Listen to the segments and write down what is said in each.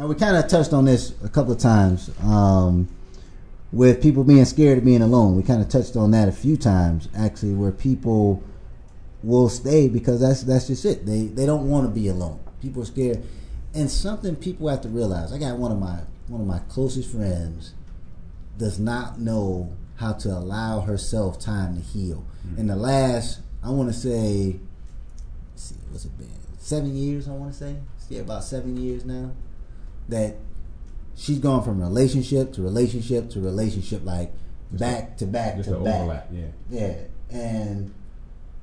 Now we kind of touched on this a couple of times um, with people being scared of being alone. We kind of touched on that a few times actually, where people will stay because that's that's just it. They they don't want to be alone. People are scared, and something people have to realize. I got one of my one of my closest friends does not know how to allow herself time to heal. In the last, I want to say, let's see, what's it been? Seven years, I want to say. Yeah, about seven years now. That she's gone from relationship to relationship to relationship, like back to back Just to back. overlap, yeah. Yeah, and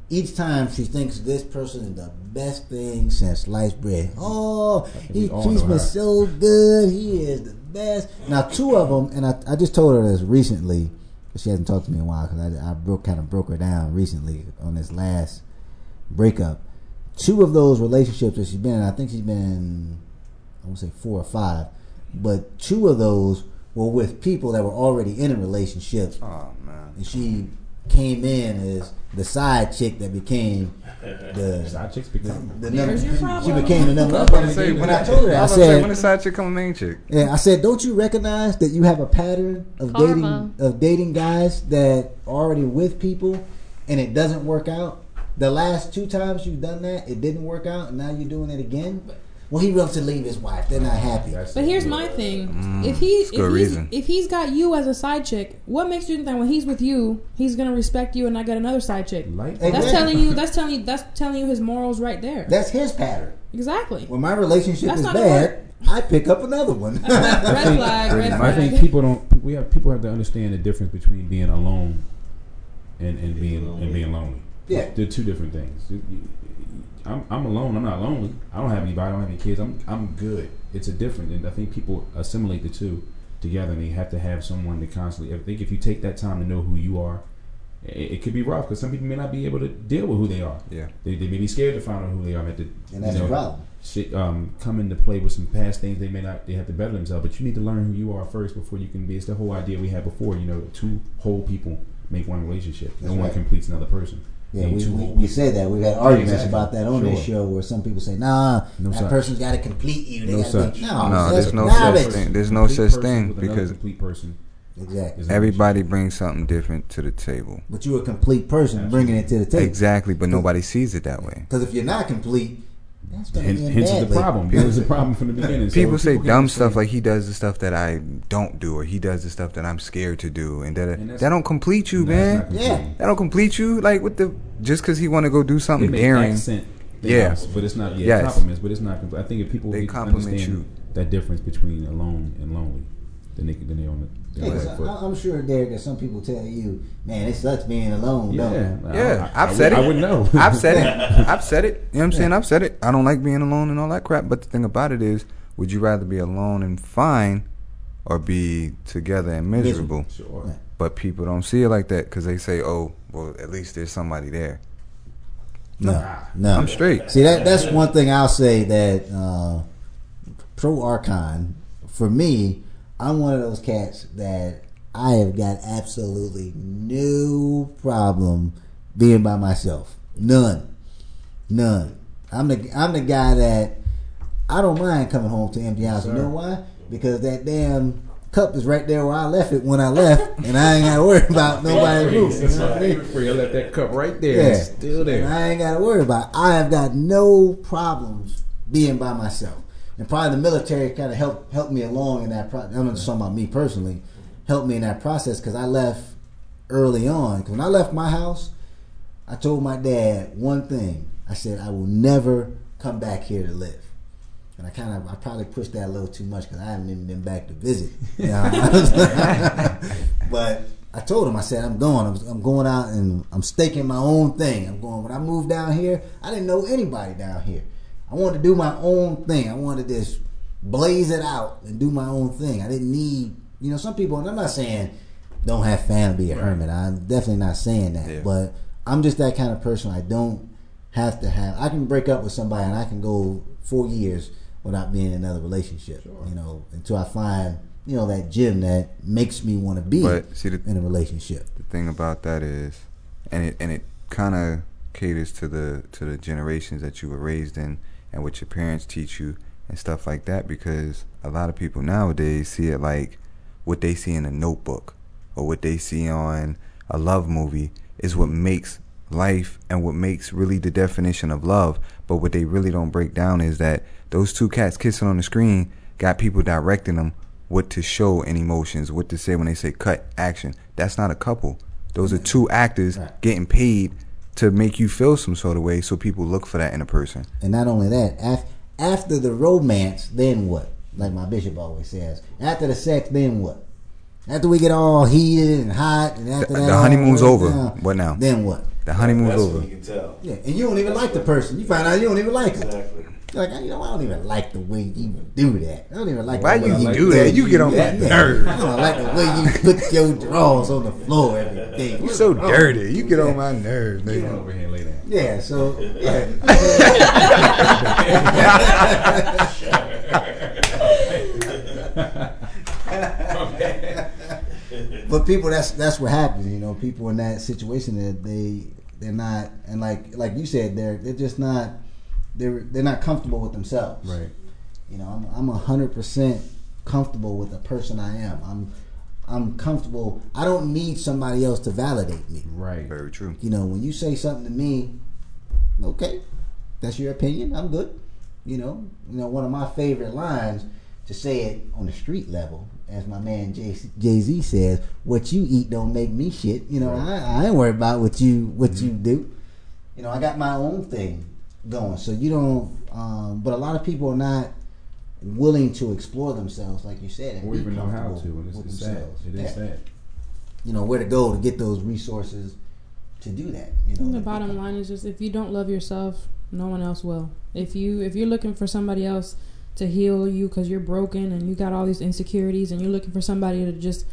each time she thinks this person is the best thing since sliced bread. Oh, he treats me so good. He is the best. Now, two of them, and I, I just told her this recently. She hasn't talked to me in a while because I, I broke kind of broke her down recently on this last breakup. Two of those relationships that she's been in, I think she's been in, I won't say four or five, but two of those were with people that were already in a relationship Oh man. and she came in as the side chick that became the Side chicks become. the There's your number. She became the number. I was about to say, when I told her, I I was about to say, when said, the side chick come a main chick. yeah, I said, don't you recognize that you have a pattern of Karma. dating of dating guys that are already with people, and it doesn't work out. The last two times you've done that, it didn't work out, and now you're doing it again. Well, he wants to leave his wife. They're not happy. That's But here's my thing: Mm, if he if he's, reason. if he's got you as a side chick, what makes you think that when he's with you, he's gonna respect you and not get another side chick? Light. That's Exactly. telling you. That's telling you. That's telling you his morals right there. That's his pattern. exactly. When my relationship That's is bad, I pick up another one. red flag. Red I think people don't. We have people have to understand the difference between being alone and, and being and being lonely. Yeah. they're two different things. I'm, I'm alone. I'm not lonely. I don't have anybody. I don't have any kids. I'm I'm good. It's a different, and I think people assimilate the two together, and they have to have someone to constantly. I think if you take that time to know who you are, it, it could be rough because some people may not be able to deal with who they are. Yeah. They, they may be scared to find out who they are. At the, And that's you know, the problem. Shit, um, come into play with some past things they may not they have to better themselves but you need to learn who you are first before you can be it's the whole idea we had before you know two whole people make one relationship no That's one completes another person Yeah, we, two we, we said that. We've had arguments exactly. about that on this show where some people say, nah, No that such. person's got to complete you. They No gotta such. Be, no, No, there's no garbage. such thing. There's no Complete such thing because complete person Exactly. everybody brings something different to the table. But you're a complete person bringing it to the table. Exactly, but nobody sees it that way. Because if you're not complete, that's going to hence, be hence is the problem It was the problem from the beginning People if say can dumb stuff like he does the stuff that I don't do, or he does the stuff that I'm scared to do, and that And that don't complete you, No, man. not. Yeah. That don't complete you. Like with the just because he want to go do something make daring. accent Yeah. things, but it's not yeah Yes. compliments but it's not I think if people They need compliment understand you. that difference between alone and lonely then they can then they on the Yeah, right foot. I, I'm sure, Derek, that some people tell you, man, it sucks being alone. yeah, don't? Yeah, I, I've I, said I, it. I wouldn't know. I've said it. I've said it. You know what I'm saying? I've said it. I don't like being alone and all that crap. But the thing about it is, would you rather be alone and fine, or be together and miserable? Sure. Yeah. But people don't see it like that because they say, "Oh, well, at least there's somebody there." No, no. I'm straight. See that that's one thing I'll say that uh, pro archon for me, I'm one of those cats that I have got absolutely no problem being by myself. None. None. I'm the I'm the guy that I don't mind coming home to empty house. You know why? Because that damn cup is right there where I left it when I left, and I ain't got to worry about nobody's roof. You know what I mean? Free. I left that cup right there. Yeah. It's still there. And I ain't got to worry about. It. I have got no problems being by myself. And probably the military kind of helped helped me along in that. Pro- I'm just talking about me personally. Helped me in that process because I left early on. 'Cause when I left my house, I told my dad one thing. I said I will never come back here to live. And I kind of, I probably pushed that a little too much because I haven't even been back to visit. You know? but I told him, I said, I'm going. I'm, I'm going out and I'm staking my own thing. I'm going. When I moved down here, I didn't know anybody down here. I wanted to do my own thing. I wanted to just blaze it out and do my own thing. I didn't need, you know, some people, and I'm not saying don't have family, be a hermit. I'm definitely not saying that. Yeah. But I'm just that kind of person. I don't have to have, I can break up with somebody and I can go four years without being in another relationship, you know, until I find, you know, that gym that makes me want to be But see, the, in a relationship. the thing about that is, and it and it kind of caters to the to the generations that you were raised in and what your parents teach you and stuff like that because a lot of people nowadays see it like what they see in a notebook or what they see on a love movie is what makes life and what makes really the definition of love. But what they really don't break down is that those two cats kissing on the screen got people directing them what to show in emotions, what to say when they say cut action. That's not a couple. Those are two actors getting paid to make you feel some sort of way, so people look for that in a person. And not only that, af- after the romance, then what? Like my bishop always says. After the sex, then what? After we get all heated and hot, and after The- that, the honeymoon's over. down, What now? Then what? The honeymoon's That's over. when you can tell. Yeah, and you don't even like the person. You find out you don't even like them. Exactly. You're like, you know, I don't even like the way you do that. I don't even like Why the way you like do that? You get on my Yeah, yeah. nerves. I don't like the way you put your drawers on the floor every day. You're so dirty. You get on my nerves, Come nigga. over here and lay down. Yeah, so yeah. but people, that's that's what happens. You know, people in that situation that they they're not, and like like you said, they're they're just not they're they're not comfortable with themselves. Right. You know, I'm I'm hundred percent comfortable with the person I am. I'm I'm comfortable. I don't need somebody else to validate me. Right. Very true. You know, when you say something to me, okay, that's your opinion. I'm good. You know, you know, one of my favorite lines to say it on the street level, as my man Jay Z says, "What you eat don't make me shit." You know, I, I ain't worried about what you what you do. You know, I got my own thing going, so you don't. Um, but a lot of people are not willing to explore themselves, like you said, Or even know how to. And it's, with it's sad. It is Yeah. sad. You know where to go to get those resources to do that. You know, And the bottom become- line is just if you don't love yourself, no one else will. If you if you're looking for somebody else to heal you because you're broken and you got all these insecurities and you're looking for somebody to just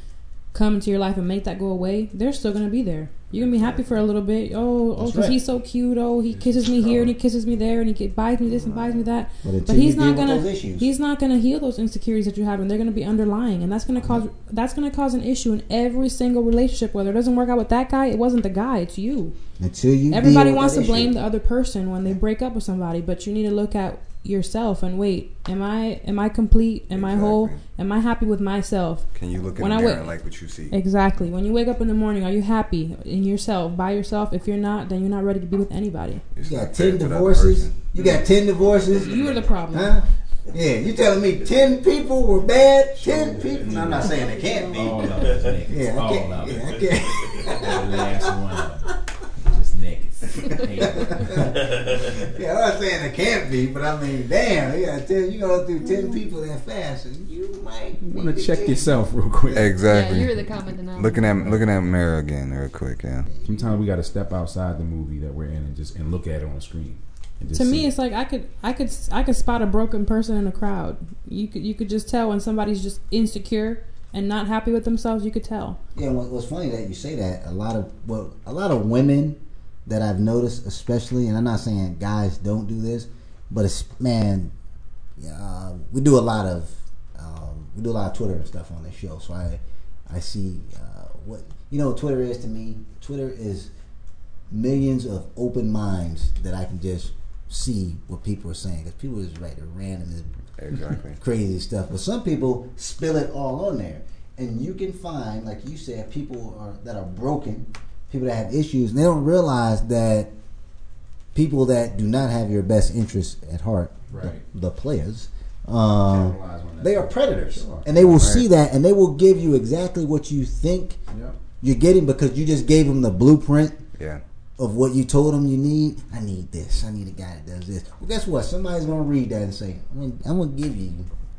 come into your life and make that go away, they're still gonna be there. You're gonna be happy for a little bit. Oh, oh, because right. he's so cute. Oh, he kisses me here and he kisses me there and he buys me this and buys me that. But, But he's not gonna with those issues. he's not gonna heal those insecurities that you have, and they're gonna be underlying, and that's gonna uh-huh. cause that's gonna cause an issue in every single relationship. Whether it doesn't work out with that guy, it wasn't the guy, it's you. until you Everybody deal with wants that to blame issue. the other person when they break up with somebody, but you need to look at yourself and wait. Am I am I complete? Am I whole? Am I happy with myself? Can you look in When the I mirror wake- and like what you see? Exactly. When you wake up in the morning, are you happy in yourself by yourself? If you're not, then you're not ready to be with anybody. You got ten to the other divorces. You got ten divorces. You are the problem. Huh? Yeah, you telling me ten people were bad? Ten people? No, I'm not saying they can't be. Oh, All of us niggas. Yeah, I All can't. of Yeah, I can't. Every last one of them. Just niggas. Yeah, I'm not saying it can't be, but I mean, damn, you got ten. You go through ten people that fast, and you might Want to check change. yourself real quick. Exactly. Yeah, you're the common denominator. looking at looking at mirror again, real quick. Yeah. Sometimes we got to step outside the movie that we're in and just and look at it on the screen. to me see. it's like i could i could i could spot a broken person in a crowd you could you could just tell when somebody's just insecure and not happy with themselves you could tell Yeah, what's funny that you say that. A lot of well, a lot of women that I've noticed, especially, and I'm not saying guys don't do this, but it's man, uh, we do a lot of um, we do a lot of Twitter and stuff on this show. So I I see uh, what you know. What Twitter is to me. Twitter is millions of open minds that I can just see what people are saying because people just write the random Exactly. crazy stuff. But some people spill it all on there, and you can find, like you said, people are that are broken, people that have issues, and they don't realize that people that do not have your best interests at heart, Right. the, the players, um, Capitalize on that. they are predators, Sure. and they will Right. see that, and they will give you exactly what you think Yep. you're getting because you just gave them the blueprint Yeah. of what you told them you need. I need this. I need a guy that does this. Well, guess what? Somebody's gonna read that and say, "I'm gonna, I'm gonna give you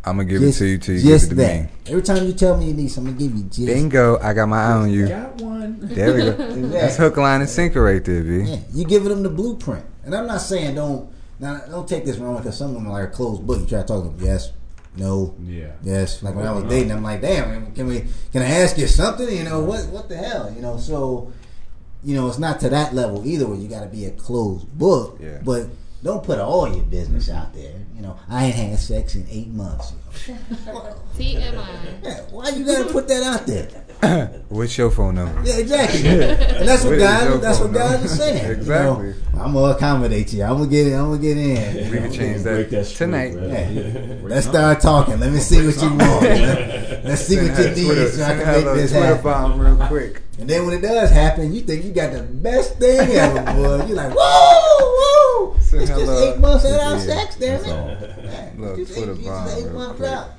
I'm gonna give just, it to you till you just give it to that. me. Every time you tell me you need something, I'm gonna give you just Bingo! I got my eye on you. Got one. There we go. That's hook, line, and sinker right there, B. Yeah, you giving them the blueprint. And I'm not saying don't now don't take this wrong because some of them are like a closed book. You try to talk to them, yes, no, Yeah. yes. Like when I was uh-huh. dating, I'm like, damn, can we? Can I ask you something? You know what? What the hell? You know, so you know it's not to that level either. Where you got to be a closed book, Yeah. but. Don't put all your business out there. You know, I ain't had sex in eight months. TMI. Yeah, why you gotta put that out there? What's your phone number? Yeah, exactly. and that's what What is God. your That's what phone God number? is saying. Exactly. You know, I'm gonna accommodate you. I'm gonna get in. I'm gonna get in. We can change Break that, streak, tonight. bro. Hey, let's start talking. Let me see what you want. Let's see what you Send her need Twitter- so I can her make a this Twitter happen. bomb real quick. And then when it does happen, you think you got the best thing ever, boy. You're like, whoa, whoa. Say It's just eight months out of Yeah, sex, damn it. Look, it's just Twitter eight, it's bomb eight months quick. out.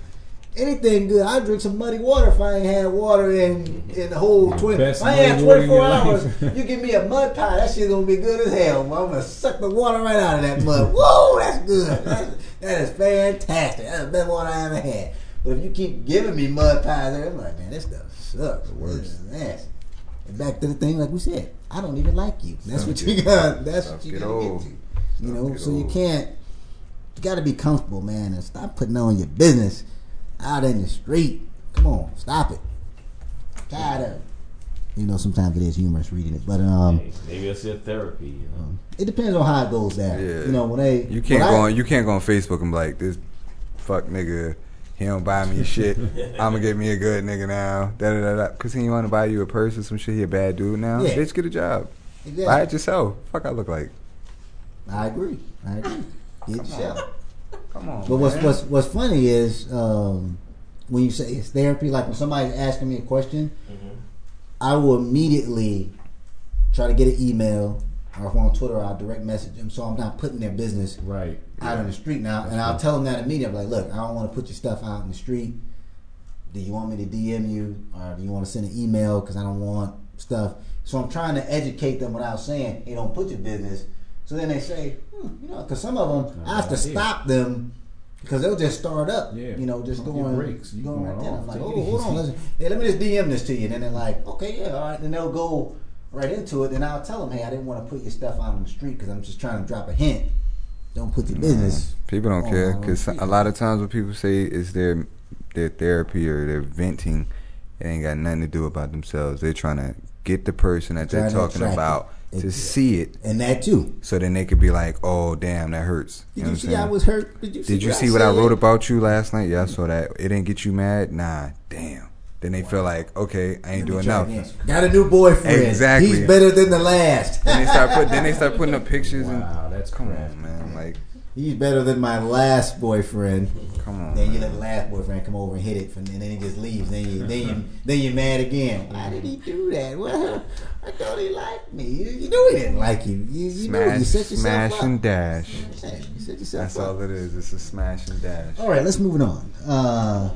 Anything good? I drink some muddy water if I ain't had water in in the whole twenty. If I ain't had muddy water in twenty four hours. life. You give me a mud pie, that shit gonna be good as hell. I'm gonna suck the water right out of that mud. Whoa, that's good. That's, that is fantastic. That's the best water I ever had. But if you keep giving me mud pies, I'm like, man, this stuff sucks. The worst. This is. And back to the thing, like we said, I don't even like you. That's Stuff what you get- got. That's stuff what you get gotta get to. You know, get so you can't. You got to be comfortable, man, and stop putting on your business out in the street. Come on, stop it. Tired of it. You know, sometimes it is humorous reading it, but um, Maybe it's your therapy. You know? it depends on how it goes down. Yeah. You know, when they You can't go I- on. You can't go on Facebook and be like this. Fuck nigga. He don't buy me shit. I'm gonna get me a good nigga now. Da da da da. Cause he want to buy you a purse or some shit. He a bad dude now. Yeah. Bitch, get a job. Exactly. Buy it yourself. Fuck, I look like. I agree. I agree. Get Come yourself. on. Come on. But what's man. what's what's funny is um, when you say it's therapy. Like when somebody's asking me a question, I will immediately try to get an email or if I'm on Twitter, I'll direct message them so I'm not putting their business Right. out on the street now. That's and I'll tell them that immediately. Like, look, I don't want to put your stuff out in the street. Do you want me to DM you or do you want to send an email? Because I don't want stuff. So I'm trying to educate them without saying, hey, don't put your business. So then they say, hmm, you know, because some of them, Not I have to idea. stop them because they'll just start up. Yeah. You know, just Don't give going, breaks. You going going right there. off. I'm like, oh, hold on. Listen. Hey, let me just DM this to you. And then they're like, okay, yeah, all right. Then they'll go right into it. Then I'll tell them, hey, I didn't want to put your stuff out on the street because I'm just trying to drop a hint. Don't put your business. People don't care because a lot of times what people say is their their therapy or their venting, it ain't got nothing to do about themselves. They're trying to get the person that they're Trying to talking about it. To It- see it, And that too. so then they could be like, "Oh, damn, that hurts." Did you see I was hurt? Did you see Did you what see what I wrote about you last night? Yeah, I saw that. It didn't get you mad? Nah, damn. Then they feel like, okay, I ain't doing enough. Got a new boyfriend. Exactly. He's better than the last. then they start put. Then they start putting up pictures and. Wow, that's Come on, man. Like, He's better than my last boyfriend. come on. Then you let the last boyfriend come over and hit it, and then he just leaves. Then you, then you, then you're mad again. Why did he do that? Well, I thought he liked me. You, you knew he didn't like you. You, you Smash, you set yourself smash up. and dash. You set yourself That's up. all it is. It's a smash and dash. All right, let's move it on. Uh,